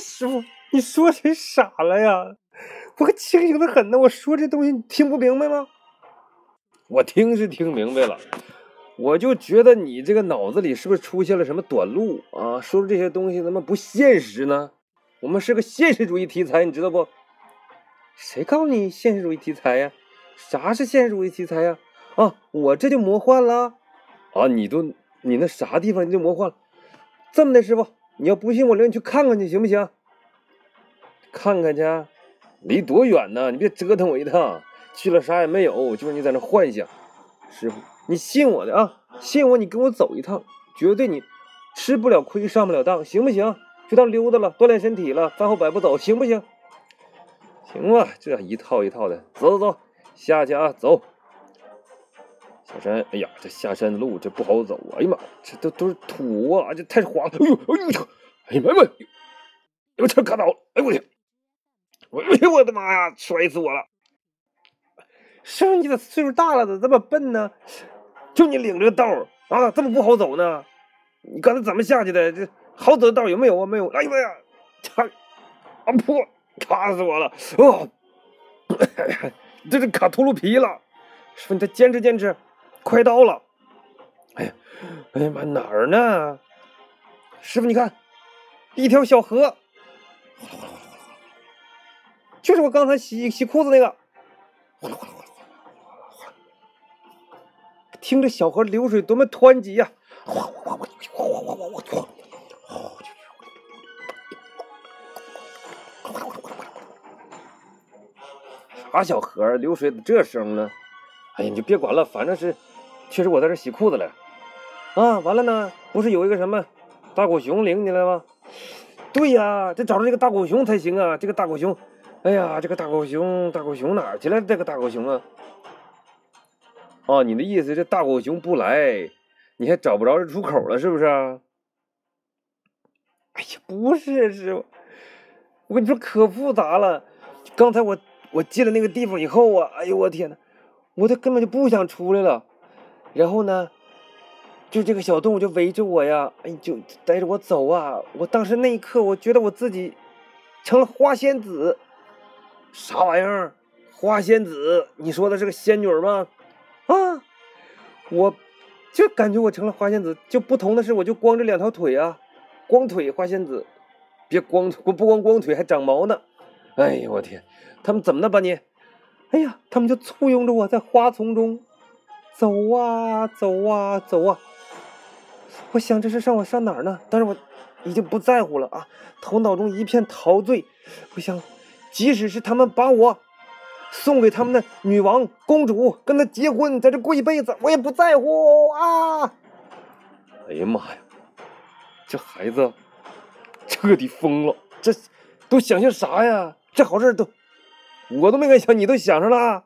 师傅，你说谁傻了呀？我可清醒的很呢，我说这东西你听不明白吗？我听是听明白了，我就觉得你这个脑子里是不是出现了什么短路啊？说这些东西怎么不现实呢？我们是个现实主义题材，你知道不？谁告诉你现实主义题材呀？啥是现实主义题材呀？啊，我这就魔幻了啊！你都你那啥地方你就魔幻了？这么的，师傅，你要不信我领你去看看去，行不行？看看去？离多远呢？你别折腾我一趟，去了啥也没有，就是你在那幻想。师傅，你信我的啊，信我，你跟我走一趟，绝对你吃不了亏，上不了当，行不行？去当溜达了，锻炼身体了，饭后百步走，行不行？行吧，这一套一套的，走走走，下去啊，走。下山，哎呀，这下山的路这不好走啊！哎呀妈，这都都是土啊，这太滑了。哎呦，哎呦，哎呀妈呀，我车卡倒了！哎我去，我哎呦我的妈呀，摔死我了！师傅，你咋岁数大了，咋这么笨呢？就你领这个道啊，这么不好走呢？你刚才怎么下去的？这好走的道有没有啊？没有。哎呀妈呀，差，啊破，卡死我了！哦，这是卡秃噜皮了。师傅，你再坚持坚持。快到了！哎呀，哎呀妈，哪儿呢？师傅，你看，一条小河，就是我刚才洗洗裤子那个。听着小河流水多么湍急呀！啥小河流水这声呢？哎呀，你就别管了，反正是。确实，我在这洗裤子了，啊，完了呢，不是有一个什么大狗熊领你了吗？对呀，得找着这个大狗熊才行啊！这个大狗熊，哎呀，这个大狗熊，大狗熊哪去了？这个大狗熊啊！哦，你的意思这大狗熊不来，你还找不着这出口了，是不是？哎呀，不是，师傅，我跟你说可复杂了。刚才我我进了那个地方以后啊，哎呦我天呐，我都根本就不想出来了。然后呢，就这个小动物就围着我呀，哎，就带着我走啊。我当时那一刻，我觉得我自己成了花仙子。啥玩意儿？花仙子？你说的是个仙女吗？啊，我就感觉我成了花仙子。就不同的是，我就光着两条腿啊，光腿花仙子。别光不不光光腿，还长毛呢。哎呀，我天，他们怎么的把你？哎呀，他们就簇拥着我在花丛中。走啊走啊走啊！我想这是让我上哪儿呢？但是我已经不在乎了啊！头脑中一片陶醉。我想，即使是他们把我送给他们的女王、公主，跟她结婚，在这过一辈子，我也不在乎啊！哎呀妈呀，这孩子彻底疯了！这都想些啥呀？这好事都我都没敢想，你都想上了。